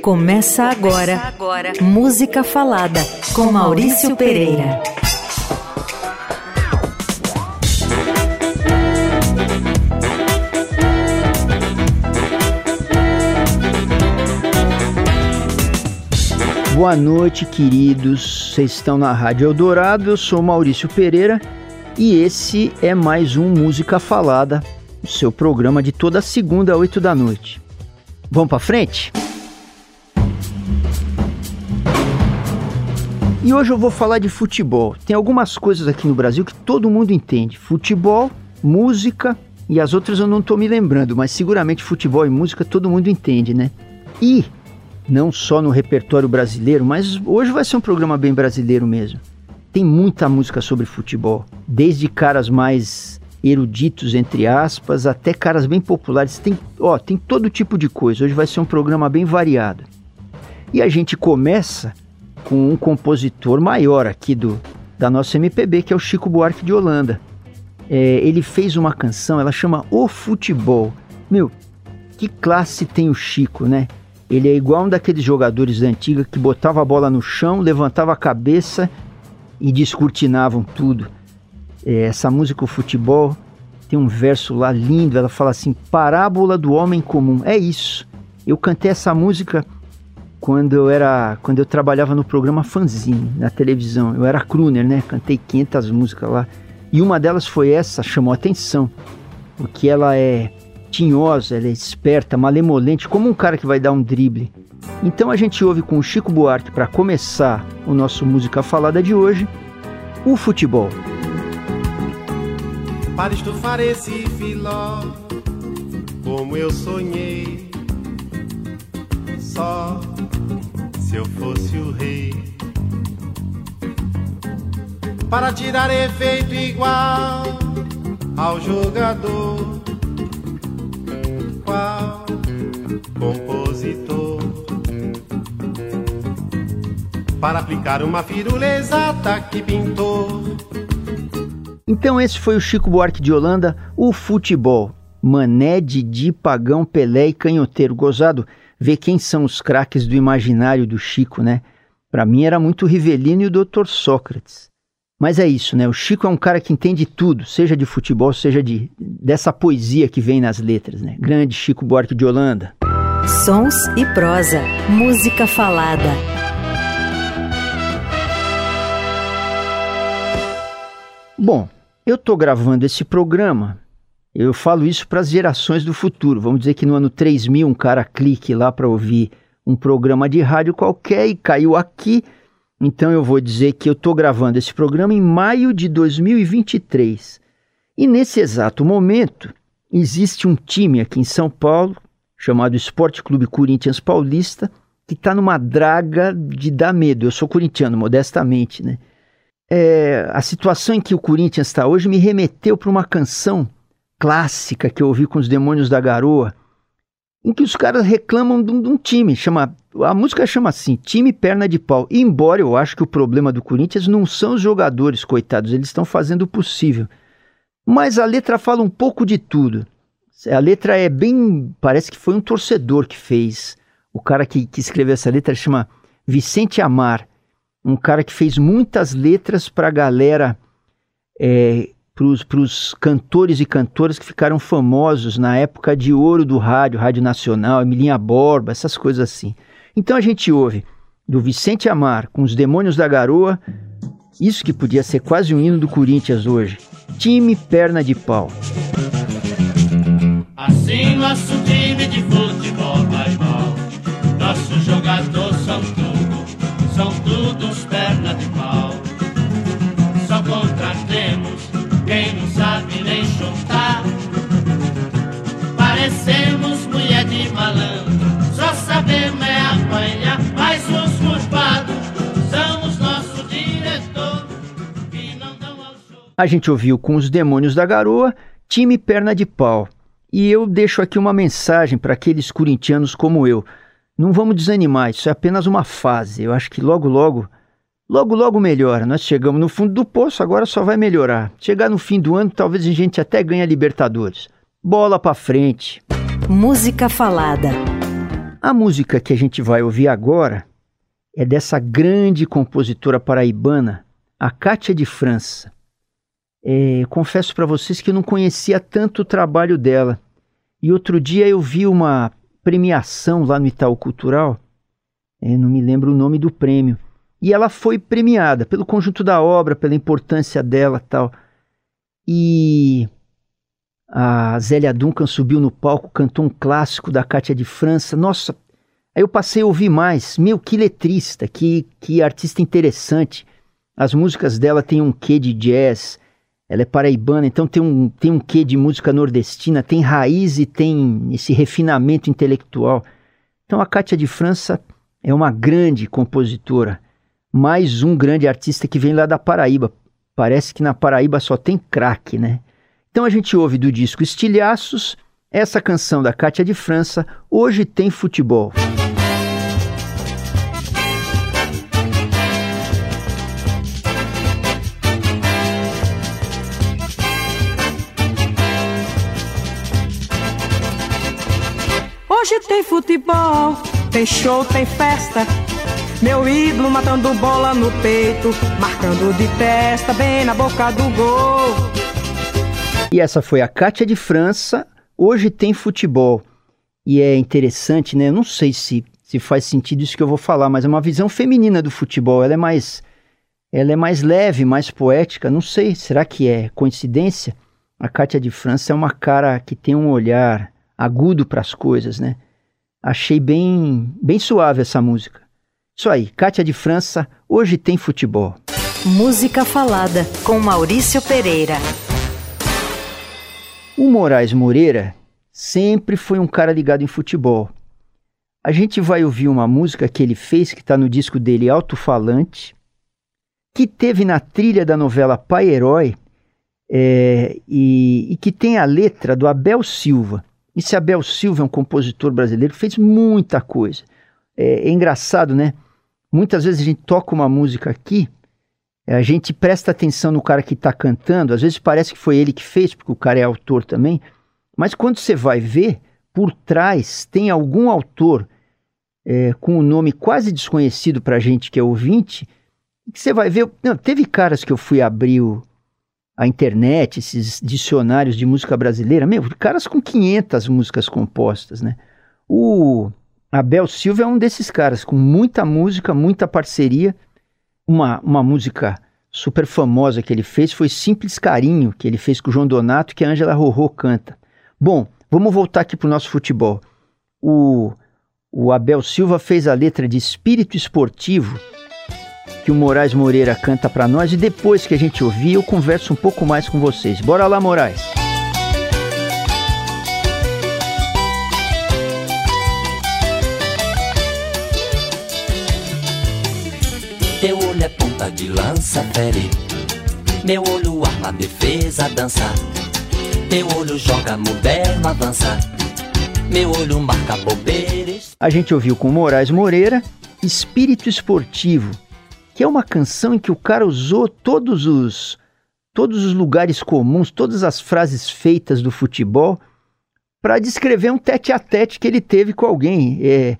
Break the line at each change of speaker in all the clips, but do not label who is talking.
Começa agora, Começa agora. Música Falada com Maurício Pereira.
Boa noite, queridos. Vocês estão na Rádio Eldorado. Eu sou Maurício Pereira e esse é mais um Música Falada, o seu programa de toda segunda a 8 da noite. Vamos para frente? E hoje eu vou falar de futebol. Tem algumas coisas aqui no Brasil que todo mundo entende: futebol, música e as outras eu não estou me lembrando, mas seguramente futebol e música todo mundo entende, né? E não só no repertório brasileiro, mas hoje vai ser um programa bem brasileiro mesmo. Tem muita música sobre futebol, desde caras mais eruditos entre aspas até caras bem populares. Tem, ó, tem todo tipo de coisa. Hoje vai ser um programa bem variado. E a gente começa com um compositor maior aqui do, da nossa MPB, que é o Chico Buarque de Holanda. É, ele fez uma canção, ela chama O Futebol. Meu, que classe tem o Chico, né? Ele é igual um daqueles jogadores da antiga que botava a bola no chão, levantava a cabeça e descortinavam tudo. É, essa música, o futebol, tem um verso lá lindo. Ela fala assim: Parábola do homem comum. É isso. Eu cantei essa música quando eu era quando eu trabalhava no programa Fanzine na televisão. Eu era crooner, né? Cantei 500 músicas lá. E uma delas foi essa, chamou atenção, porque ela é tinhosa, ela é esperta, malemolente, como um cara que vai dar um drible. Então a gente ouve com o Chico Buarque para começar o nosso música falada de hoje, o futebol.
Para estufar esse filó, como eu sonhei, só se eu fosse o rei. Para tirar efeito igual ao jogador, qual compositor? Para aplicar uma firula exata que pintou.
Então esse foi o Chico Buarque de Holanda, o futebol. Mané, Didi, Pagão, Pelé e Canhoteiro. Gozado ver quem são os craques do imaginário do Chico, né? Para mim era muito Rivelino e o Dr. Sócrates. Mas é isso, né? O Chico é um cara que entende tudo, seja de futebol, seja de dessa poesia que vem nas letras, né? Grande Chico Buarque de Holanda.
Sons e prosa, música falada.
Bom, eu tô gravando esse programa eu falo isso para as gerações do futuro. Vamos dizer que no ano 3000 um cara clique lá para ouvir um programa de rádio qualquer e caiu aqui. Então eu vou dizer que eu estou gravando esse programa em maio de 2023. E nesse exato momento existe um time aqui em São Paulo chamado Esporte Clube Corinthians Paulista que está numa draga de dar medo. Eu sou corintiano, modestamente, né? É, a situação em que o Corinthians está hoje me remeteu para uma canção clássica que eu ouvi com os Demônios da Garoa, em que os caras reclamam de um, de um time, chama, a música chama assim, time perna de pau. E embora eu acho que o problema do Corinthians não são os jogadores, coitados, eles estão fazendo o possível. Mas a letra fala um pouco de tudo. A letra é bem, parece que foi um torcedor que fez. O cara que, que escreveu essa letra chama Vicente Amar, um cara que fez muitas letras para a galera é, para os cantores e cantoras que ficaram famosos na época de ouro do rádio, Rádio Nacional, Emilinha Borba, essas coisas assim. Então a gente ouve do Vicente Amar com os Demônios da Garoa, isso que podia ser quase um hino do Corinthians hoje. Time perna de pau.
Assim nosso time de futebol vai mal. Nossos jogadores são tudo, são todos perna de pau. É apanhar, mas os culpados são os nossos diretores que não dão ao show.
A gente ouviu com os Demônios da Garoa, time perna de pau. E eu deixo aqui uma mensagem para aqueles corintianos como eu. Não vamos desanimar, isso é apenas uma fase. Eu acho que logo, logo Logo, logo melhora. Nós chegamos no fundo do poço, agora só vai melhorar. Chegar no fim do ano, talvez a gente até ganhe a Libertadores. Bola pra frente.
Música falada.
A música que a gente vai ouvir agora é dessa grande compositora paraibana, a Cátia de França. É, confesso para vocês que eu não conhecia tanto o trabalho dela. E outro dia eu vi uma premiação lá no Itaú Cultural, é, não me lembro o nome do prêmio, e ela foi premiada pelo conjunto da obra, pela importância dela tal. E a Zélia Duncan subiu no palco, cantou um clássico da Cátia de França. Nossa, aí eu passei a ouvir mais. Meu, que letrista, que, que artista interessante. As músicas dela têm um quê de jazz, ela é paraibana, então tem um, tem um quê de música nordestina, tem raiz e tem esse refinamento intelectual. Então a Cátia de França é uma grande compositora, mais um grande artista que vem lá da Paraíba. Parece que na Paraíba só tem craque, né? Então a gente ouve do disco Estilhaços essa canção da Cátia de França, Hoje Tem Futebol.
Hoje tem futebol, tem show, tem festa. Meu ídolo matando bola no peito, marcando de testa, bem na boca do gol.
E essa foi a Cátia de França. Hoje tem futebol. E é interessante, né? Eu não sei se, se faz sentido isso que eu vou falar, mas é uma visão feminina do futebol. Ela é mais, ela é mais leve, mais poética. Não sei, será que é coincidência? A Cátia de França é uma cara que tem um olhar agudo para as coisas, né? Achei bem, bem suave essa música. Isso aí, Cátia de França, hoje tem futebol.
Música Falada, com Maurício Pereira.
O Moraes Moreira sempre foi um cara ligado em futebol. A gente vai ouvir uma música que ele fez, que está no disco dele Alto Falante, que teve na trilha da novela Pai Herói, é, e, e que tem a letra do Abel Silva. Esse Abel Silva é um compositor brasileiro fez muita coisa. É, é, engraçado, né? Muitas vezes a gente toca uma música aqui, a gente presta atenção no cara que está cantando, às vezes parece que foi ele que fez, porque o cara é autor também, mas quando você vai ver, por trás tem algum autor é, com um nome quase desconhecido para a gente que é ouvinte, que você vai ver. Não, teve caras que eu fui abrir o, a internet, esses dicionários de música brasileira, meu, caras com 500 músicas compostas, né? O Abel Silva é um desses caras, com muita música, muita parceria. Uma, uma música super famosa que ele fez foi Simples Carinho, que ele fez com o João Donato, que a Angela Rorô canta. Bom, vamos voltar aqui para o nosso futebol. O, o Abel Silva fez a letra de Espírito Esportivo, que o Moraes Moreira canta para nós e depois que a gente ouvir eu converso um pouco mais com vocês. Bora lá, Moraes!
Teu olho é ponta de lança, fere. Meu olho arma defesa, dança. Teu olho joga moderno, avança. Meu olho marca bobeiras.
A gente ouviu com Moraes Moreira Espírito Esportivo, que é uma canção em que o cara usou todos os todos os lugares comuns, todas as frases feitas do futebol para descrever um tete a tete que ele teve com alguém. É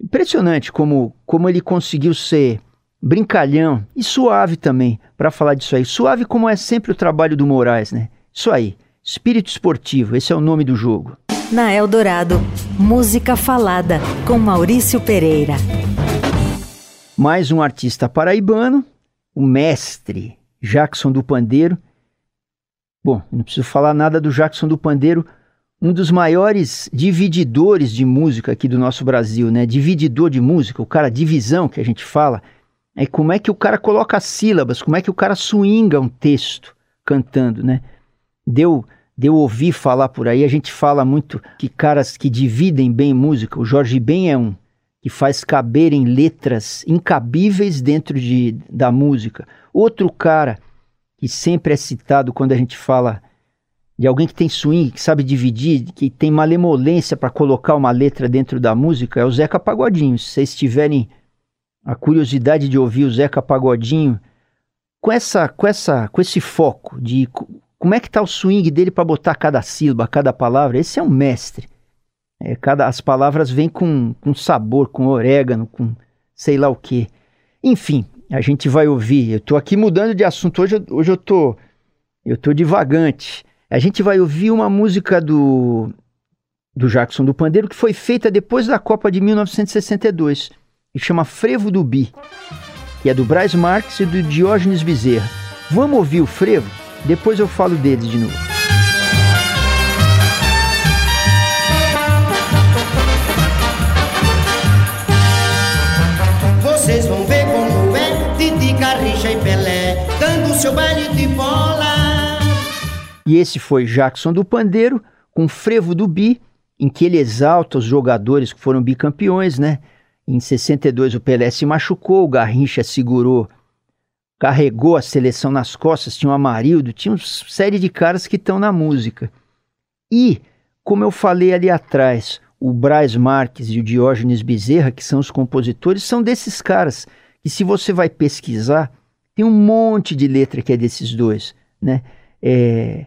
impressionante como como ele conseguiu ser brincalhão e suave também para falar disso aí. Suave como é sempre o trabalho do Moraes, né? Isso aí. Espírito esportivo, esse é o nome do jogo.
Na Eldorado, música falada com Maurício Pereira
mais um artista paraibano, o mestre Jackson do Pandeiro. Bom, não preciso falar nada do Jackson do Pandeiro, um dos maiores divididores de música aqui do nosso Brasil, né? Divididor de música, o cara divisão que a gente fala, é como é que o cara coloca as sílabas, como é que o cara swinga um texto cantando, né? Deu deu ouvir falar por aí, a gente fala muito que caras que dividem bem música, o Jorge Ben é um que faz caberem letras incabíveis dentro de, da música. Outro cara que sempre é citado quando a gente fala de alguém que tem swing, que sabe dividir, que tem malemolência para colocar uma letra dentro da música, é o Zeca Pagodinho. Se vocês tiverem a curiosidade de ouvir o Zeca Pagodinho, com essa, com essa, com esse foco de como é que tá o swing dele para botar cada sílaba, cada palavra, esse é um mestre. É, cada, as palavras vêm com, com sabor, com orégano, com sei lá o que. Enfim, a gente vai ouvir. Eu estou aqui mudando de assunto. Hoje, hoje eu tô, eu tô divagante. A gente vai ouvir uma música do, do Jackson do Pandeiro que foi feita depois da Copa de 1962 e chama Frevo do Bi, que é do Braz Marques e do Diógenes Bezerra. Vamos ouvir o frevo? Depois eu falo deles de novo.
Vocês vão ver como é Titi, Carricha e Pelé Dando seu baile de bola
E esse foi Jackson do Pandeiro com Frevo do Bi Em que ele exalta os jogadores que foram bicampeões, né? Em 62 o Pelé se machucou, o Garrincha segurou, carregou a seleção nas costas, tinha o Amarildo, tinha uma série de caras que estão na música. E, como eu falei ali atrás, o Braz Marques e o Diógenes Bezerra, que são os compositores, são desses caras. E se você vai pesquisar, tem um monte de letra que é desses dois, né? É...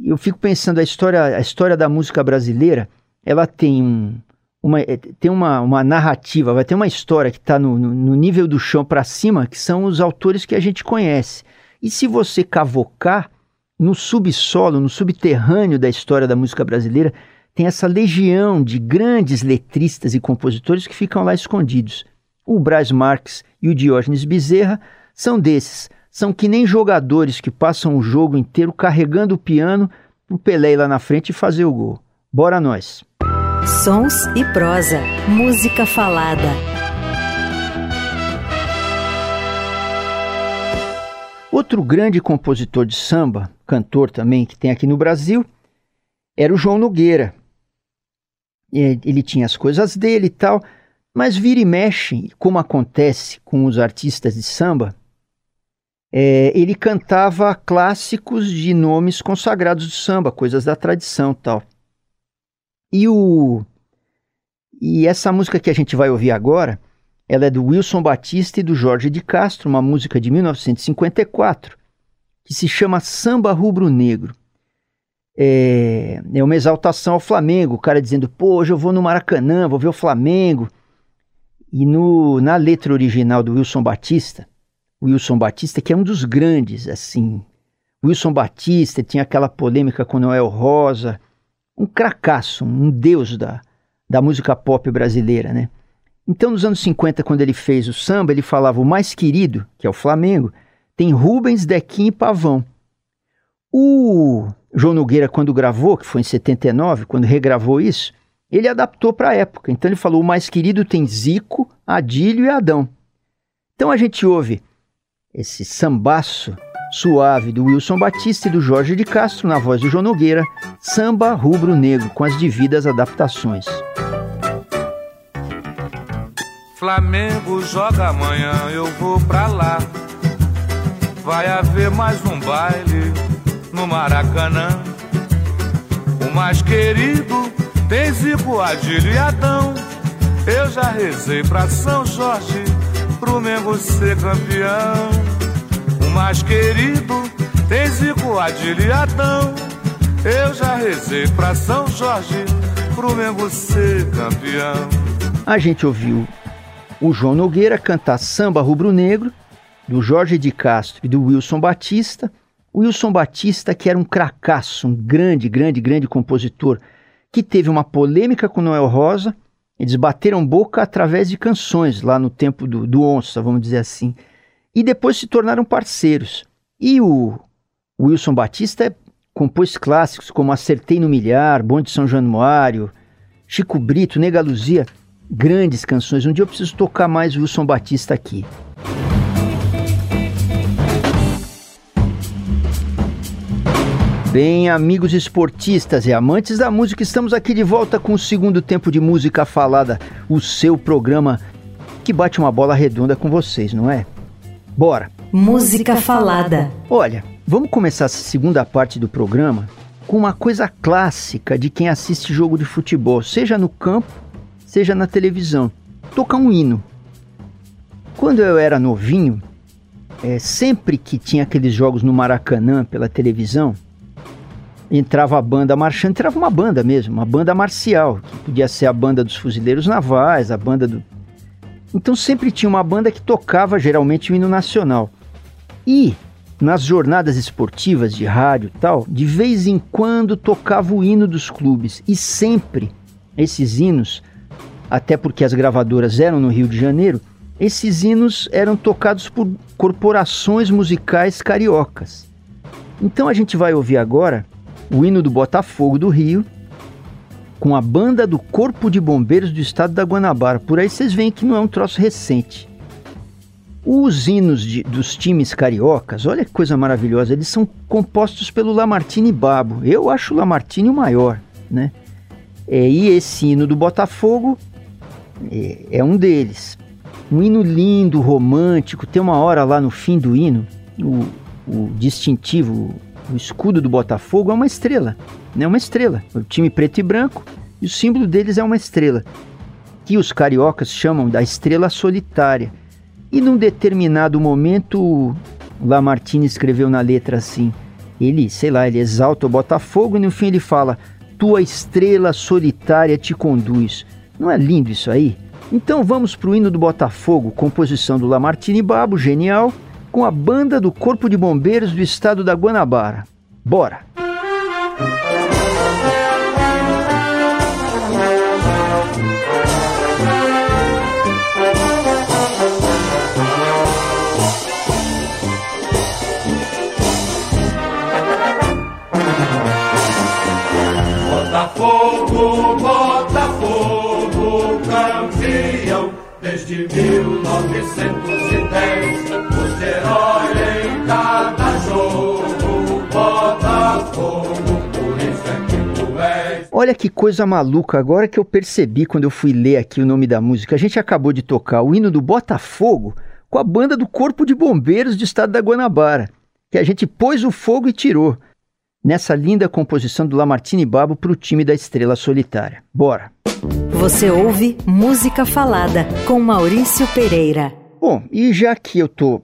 Eu fico pensando a história, a história da música brasileira, ela tem um, uma, é, tem uma, uma narrativa, vai ter uma história que está no, no, no, nível do chão para cima, que são os autores que a gente conhece. E se você cavocar no subsolo, no subterrâneo da história da música brasileira, tem essa legião de grandes letristas e compositores que ficam lá escondidos. O Brás Marques e o Diógenes Bezerra são desses. São que nem jogadores que passam o jogo inteiro carregando o piano o Pelé ir lá na frente e fazer o gol. Bora nós!
Sons e prosa. Música falada.
Outro grande compositor de samba, cantor também, que tem aqui no Brasil, era o João Nogueira. Ele tinha as coisas dele e tal, mas vira e mexe, como acontece com os artistas de samba, é, ele cantava clássicos de nomes consagrados do samba, coisas da tradição tal. E, o, e essa música que a gente vai ouvir agora, ela é do Wilson Batista e do Jorge de Castro, uma música de 1954, que se chama Samba Rubro Negro. É, é uma exaltação ao Flamengo, o cara dizendo, pô, hoje eu vou no Maracanã, vou ver o Flamengo. E no, na letra original do Wilson Batista, Wilson Batista, que é um dos grandes, assim. Wilson Batista tinha aquela polêmica com Noel Rosa, um cracaço, um deus da, da música pop brasileira, né? Então, nos anos 50, quando ele fez o samba, ele falava o mais querido, que é o Flamengo, tem Rubens, Dequim e Pavão. O João Nogueira, quando gravou, que foi em 79, quando regravou isso, ele adaptou para a época. Então ele falou: o mais querido tem Zico, Adílio e Adão. Então a gente ouve esse sambaço Suave do Wilson Batista e do Jorge de Castro na voz do João Nogueira, Samba Rubro Negro com as devidas adaptações.
Flamengo joga amanhã, eu vou pra lá. Vai haver mais um baile no Maracanã. O mais querido tem Zico, Adílio e Adão. Eu já rezei pra São Jorge, pro Mengo ser campeão mais querido e Adão. Eu já rezei pra São Jorge, pro Mengo ser campeão.
A gente ouviu o João Nogueira cantar Samba Rubro Negro, do Jorge de Castro e do Wilson Batista. O Wilson Batista, que era um cracaço, um grande, grande, grande compositor, que teve uma polêmica com Noel Rosa. Eles bateram boca através de canções lá no tempo do, do Onça, vamos dizer assim e depois se tornaram parceiros. E o Wilson Batista compôs clássicos como Acertei no Milhar, Bom de São Januário, Chico Brito, Nega Luzia, grandes canções. Um dia eu preciso tocar mais Wilson Batista aqui. Bem, amigos esportistas e amantes da música, estamos aqui de volta com o segundo tempo de música falada, o seu programa que bate uma bola redonda com vocês, não é? Bora!
Música falada.
Olha, vamos começar essa segunda parte do programa com uma coisa clássica de quem assiste jogo de futebol, seja no campo, seja na televisão. Tocar um hino. Quando eu era novinho, é, sempre que tinha aqueles jogos no Maracanã pela televisão, entrava a banda marchando, entrava uma banda mesmo, uma banda marcial, que podia ser a banda dos fuzileiros navais, a banda do. Então sempre tinha uma banda que tocava geralmente o hino nacional. E nas jornadas esportivas de rádio e tal, de vez em quando tocava o hino dos clubes. E sempre esses hinos, até porque as gravadoras eram no Rio de Janeiro, esses hinos eram tocados por corporações musicais cariocas. Então a gente vai ouvir agora o hino do Botafogo do Rio, com a banda do Corpo de Bombeiros do Estado da Guanabara. Por aí vocês veem que não é um troço recente. Os hinos de, dos times cariocas, olha que coisa maravilhosa, eles são compostos pelo Lamartine Babo. Eu acho o Lamartine o maior, né? É, e esse hino do Botafogo é, é, um deles. Um hino lindo, romântico. Tem uma hora lá no fim do hino, o, o distintivo, o escudo do Botafogo é uma estrela, né? Uma estrela. O time preto e branco e o símbolo deles é uma estrela, que os cariocas chamam da estrela solitária. E num determinado momento, Lamartine escreveu na letra assim: ele, sei lá, ele exalta o Botafogo e no fim ele fala: Tua estrela solitária te conduz. Não é lindo isso aí? Então vamos pro hino do Botafogo, composição do Lamartine Babo, genial, com a banda do Corpo de Bombeiros do estado da Guanabara. Bora!
1910. O herói em cada jogo, Botafogo, por isso é que tu és.
Olha que coisa maluca, agora que eu percebi quando eu fui ler aqui o nome da música. A gente acabou de tocar o hino do Botafogo com a banda do Corpo de Bombeiros do estado da Guanabara, que a gente pôs o fogo e tirou nessa linda composição do Lamartine Babo para o time da Estrela Solitária. Bora!
Você ouve Música Falada com Maurício Pereira.
Bom, e já que eu tô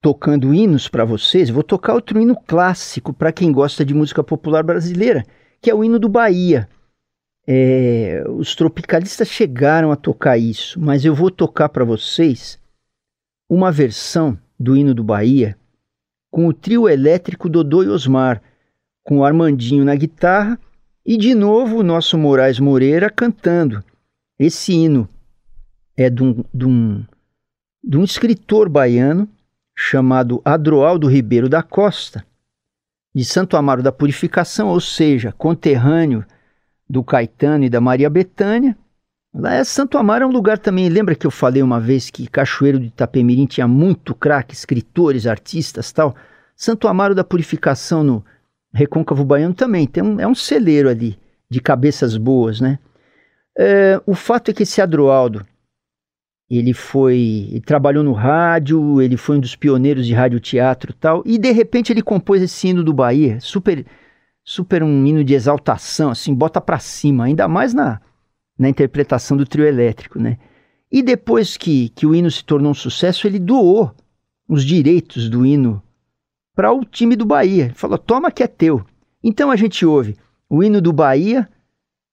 tocando hinos para vocês, vou tocar outro hino clássico para quem gosta de música popular brasileira, que é o hino do Bahia. É, os tropicalistas chegaram a tocar isso, mas eu vou tocar para vocês uma versão do hino do Bahia com o trio elétrico Dodô e Osmar com o Armandinho na guitarra e de novo o nosso Moraes Moreira cantando. Esse hino é de um, de um, de um escritor baiano chamado Adroaldo Ribeiro da Costa, de Santo Amaro da Purificação, ou seja, conterrâneo do Caetano e da Maria Betânia. Lá é Santo Amaro é um lugar também. Lembra que eu falei uma vez que Cachoeiro de Itapemirim tinha muito craque, escritores, artistas, tal. Santo Amaro da Purificação no Recôncavo Baiano também tem um, é um celeiro ali de cabeças boas, né? É, o fato é que esse Adroaldo, ele foi, ele trabalhou no rádio, ele foi um dos pioneiros de rádio teatro tal, e de repente ele compôs esse hino do Bahia, super, super um hino de exaltação, assim, bota pra cima, ainda mais na, na interpretação do trio elétrico, né? E depois que, que o hino se tornou um sucesso, ele doou os direitos do hino para o time do Bahia. Ele falou: toma que é teu. Então a gente ouve o hino do Bahia,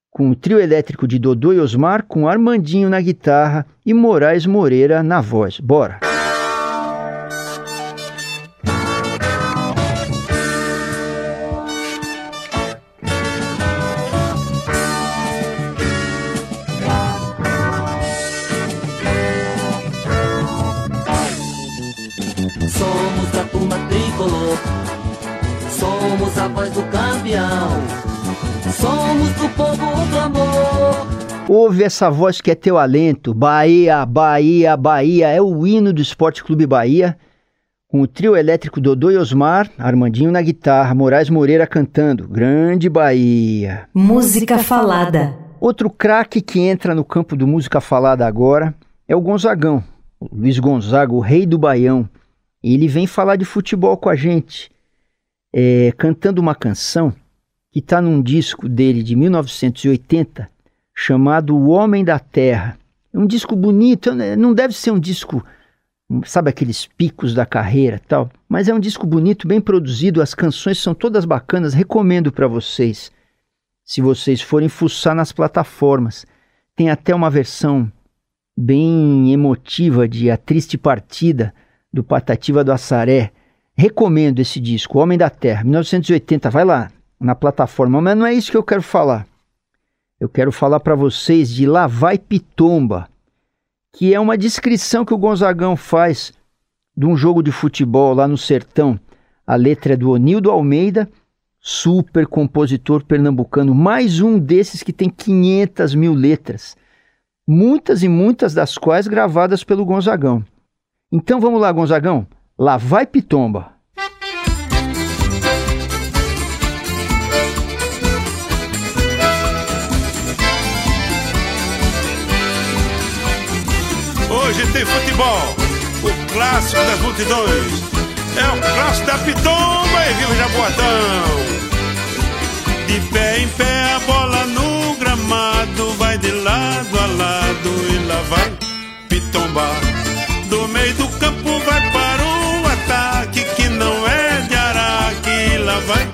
com o trio elétrico de Dodô e Osmar, com Armandinho na guitarra e Moraes Moreira na voz. Bora!
Somos do povo do amor.
Ouve essa voz que é teu alento. Bahia, Bahia, Bahia. É o hino do Esporte Clube Bahia. Com o trio elétrico Dodô e Osmar, Armandinho na guitarra, Moraes Moreira cantando. Grande Bahia.
Música falada.
Outro craque que entra no campo do música falada agora é o Gonzagão. O Luiz Gonzaga, o rei do Baião. Ele vem falar de futebol com a gente, é, cantando uma canção que está num disco dele de 1980 chamado O Homem da Terra. É um disco bonito, né? não deve ser um disco sabe aqueles picos da carreira tal. Mas é um disco bonito, bem produzido, as canções são todas bacanas, recomendo para vocês. Se vocês forem fuçar nas plataformas, tem até uma versão bem emotiva de A Triste Partida do Patativa do Assaré. Recomendo esse disco, Homem da Terra, 1980. Vai lá na plataforma, mas não é isso que eu quero falar. Eu quero falar para vocês de Lá Vai Pitomba que é uma descrição que o Gonzagão faz de um jogo de futebol lá no sertão. A letra é do Onildo Almeida, super compositor pernambucano, mais um desses que tem 500 mil letras, muitas e muitas das quais gravadas pelo Gonzagão. Então vamos lá, Gonzagão, lá vai Pitomba.
hoje tem futebol, o clássico das multidões. É o clássico da Pitomba e viu Jaboatão. De pé em pé a bola no gramado vai de lado a lado e lá vai Pitomba. Do meio do campo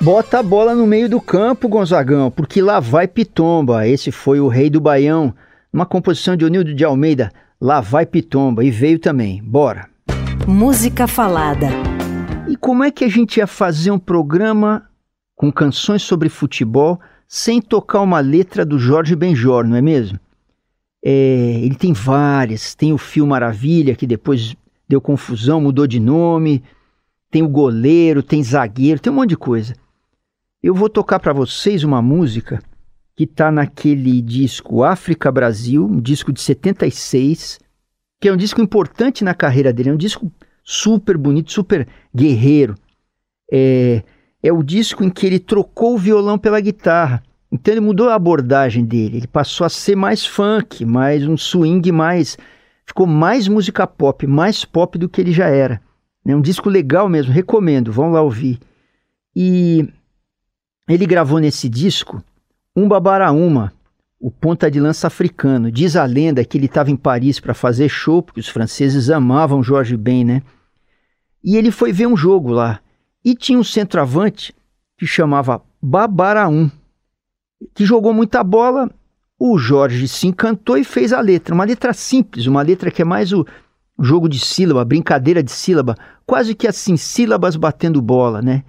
Bota a bola no meio do campo, Gonzagão, porque lá vai Pitomba. Esse foi o rei do Baião, uma composição de Onildo de Almeida. Lá vai Pitomba e veio também. Bora.
Música falada.
E como é que a gente ia fazer um programa com canções sobre futebol sem tocar uma letra do Jorge Benjor, não é mesmo? É, ele tem várias. Tem o Fio Maravilha, que depois deu confusão, mudou de nome. Tem o goleiro, tem zagueiro, tem um monte de coisa. Eu vou tocar para vocês uma música que está naquele disco África Brasil, um disco de 76, que é um disco importante na carreira dele, é um disco super bonito, super guerreiro. É, é o disco em que ele trocou o violão pela guitarra. Então ele mudou a abordagem dele, ele passou a ser mais funk, mais um swing, mais ficou mais música pop, mais pop do que ele já era. É um disco legal mesmo, recomendo, vão lá ouvir. E ele gravou nesse disco Umbabaraúma, o ponta de lança africano. Diz a lenda que ele estava em Paris para fazer show, porque os franceses amavam Jorge Ben, né? E ele foi ver um jogo lá. E tinha um centroavante que chamava Babaraum, que jogou muita bola. O Jorge se encantou e fez a letra. Uma letra simples, uma letra que é mais o jogo de sílaba, brincadeira de sílaba, quase que assim, sílabas batendo bola, né?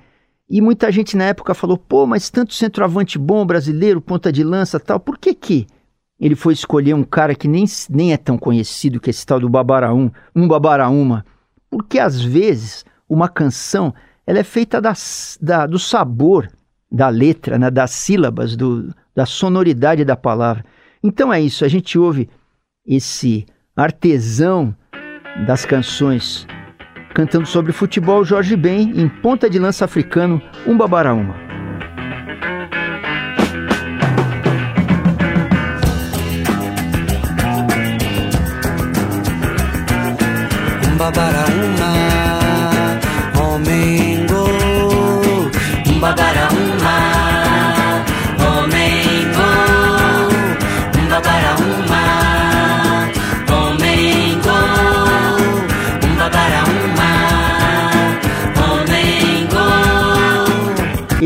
E muita gente na época falou: pô, mas tanto centroavante bom brasileiro, ponta de lança tal, por que que ele foi escolher um cara que nem, nem é tão conhecido que esse tal do Babaraum, um Babaraúma? Porque às vezes uma canção ela é feita das, da, do sabor da letra, né, das sílabas, do, da sonoridade da palavra. Então é isso, a gente ouve esse artesão das canções cantando sobre futebol Jorge Ben em Ponta de Lança Africano, um babaraúma.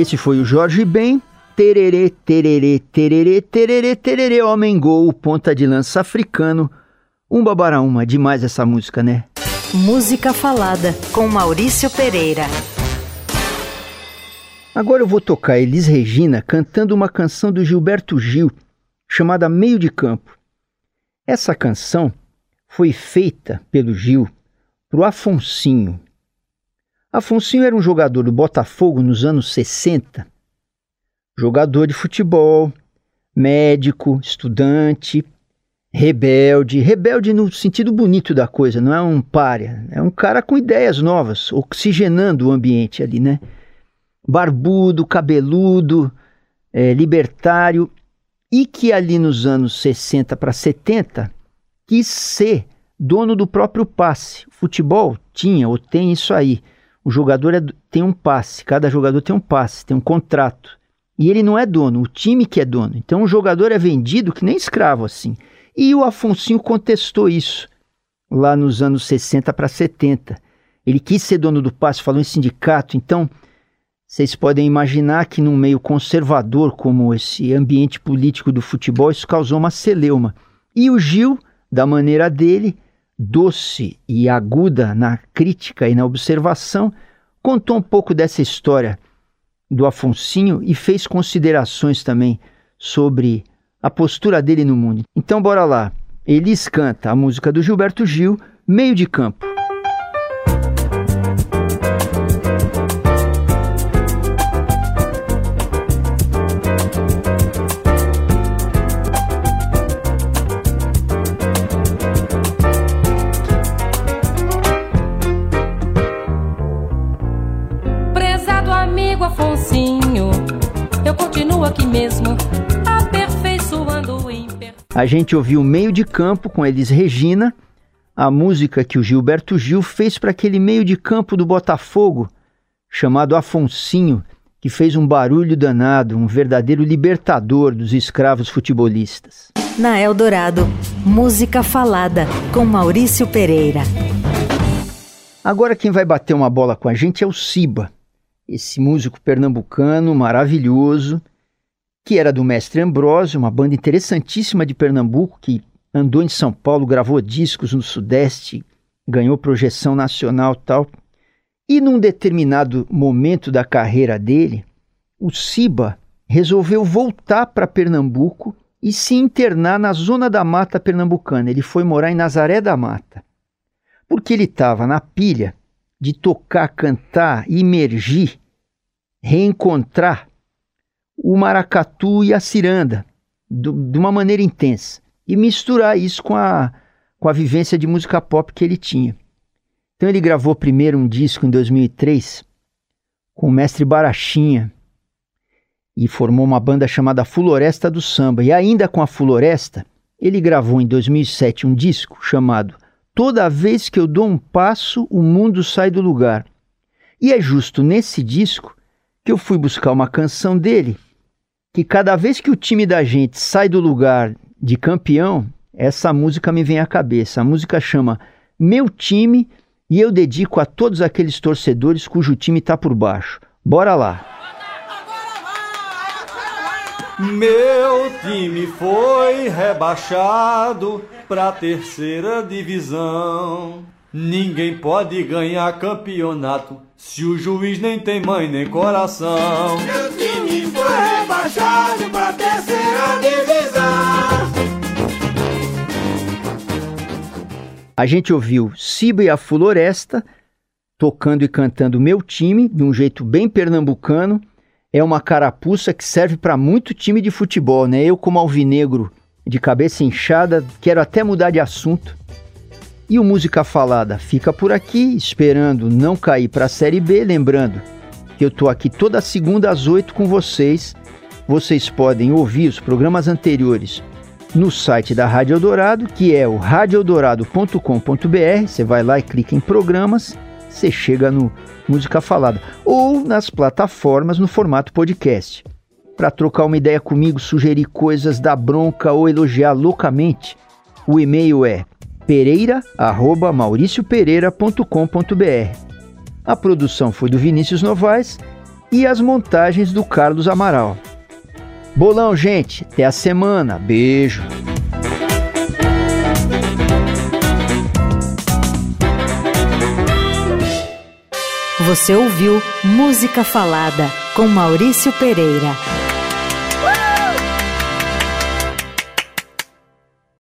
Esse foi o Jorge Ben. Tererê, tererê, tererê, tererê, tererê, homem gol, ponta de lança africano. Um babaraúma, demais essa música, né?
Música falada com Maurício Pereira.
Agora eu vou tocar Elis Regina cantando uma canção do Gilberto Gil, chamada Meio de Campo. Essa canção foi feita pelo Gil pro Afonsinho, Afonso era um jogador do Botafogo nos anos 60. Jogador de futebol, médico, estudante, rebelde. Rebelde no sentido bonito da coisa, não é um párea. É um cara com ideias novas, oxigenando o ambiente ali, né? Barbudo, cabeludo, é, libertário. E que ali nos anos 60 para 70 quis ser dono do próprio passe. Futebol tinha ou tem isso aí o jogador é, tem um passe, cada jogador tem um passe, tem um contrato. E ele não é dono, o time que é dono. Então o jogador é vendido que nem escravo assim. E o Afonso contestou isso. lá nos anos 60 para 70. Ele quis ser dono do passe, falou em sindicato, então vocês podem imaginar que num meio conservador como esse ambiente político do futebol, isso causou uma celeuma. E o Gil, da maneira dele, doce e aguda na crítica e na observação, contou um pouco dessa história do Afonsinho e fez considerações também sobre a postura dele no mundo. Então bora lá. Elis canta a música do Gilberto Gil, Meio de Campo. A gente ouviu Meio de Campo com Elis Regina, a música que o Gilberto Gil fez para aquele meio de campo do Botafogo, chamado Afonsinho, que fez um barulho danado, um verdadeiro libertador dos escravos futebolistas.
Na Eldorado, música falada com Maurício Pereira.
Agora quem vai bater uma bola com a gente é o Siba, esse músico pernambucano maravilhoso que era do Mestre Ambrósio, uma banda interessantíssima de Pernambuco que andou em São Paulo, gravou discos no Sudeste, ganhou projeção nacional tal. E num determinado momento da carreira dele, o Siba resolveu voltar para Pernambuco e se internar na zona da mata pernambucana. Ele foi morar em Nazaré da Mata. Porque ele estava na pilha de tocar, cantar, imergir, reencontrar o maracatu e a ciranda do, de uma maneira intensa e misturar isso com a, com a vivência de música pop que ele tinha. Então ele gravou primeiro um disco em 2003 com o mestre Barachinha e formou uma banda chamada Floresta do Samba. E ainda com a Floresta, ele gravou em 2007 um disco chamado Toda vez que eu dou um passo, o mundo sai do lugar. E é justo nesse disco que eu fui buscar uma canção dele que cada vez que o time da gente sai do lugar de campeão, essa música me vem à cabeça. A música chama Meu Time e eu dedico a todos aqueles torcedores cujo time está por baixo. Bora lá!
Meu time foi rebaixado pra terceira divisão. Ninguém pode ganhar campeonato se o juiz nem tem mãe nem coração.
Meu time
A gente ouviu Ciba e a Floresta tocando e cantando Meu Time, de um jeito bem pernambucano. É uma carapuça que serve para muito time de futebol, né? Eu, como alvinegro de cabeça inchada, quero até mudar de assunto e o Música Falada fica por aqui, esperando não cair para a Série B. Lembrando que eu estou aqui toda segunda às oito com vocês. Vocês podem ouvir os programas anteriores no site da Rádio Eldorado, que é o radioeldorado.com.br. Você vai lá e clica em programas, você chega no Música Falada. Ou nas plataformas no formato podcast. Para trocar uma ideia comigo, sugerir coisas da bronca ou elogiar loucamente, o e-mail é pereira@mauriciopereira.com.br. A produção foi do Vinícius Novaes e as montagens do Carlos Amaral. Bolão, gente, até a semana. Beijo.
Você ouviu Música Falada com Maurício Pereira.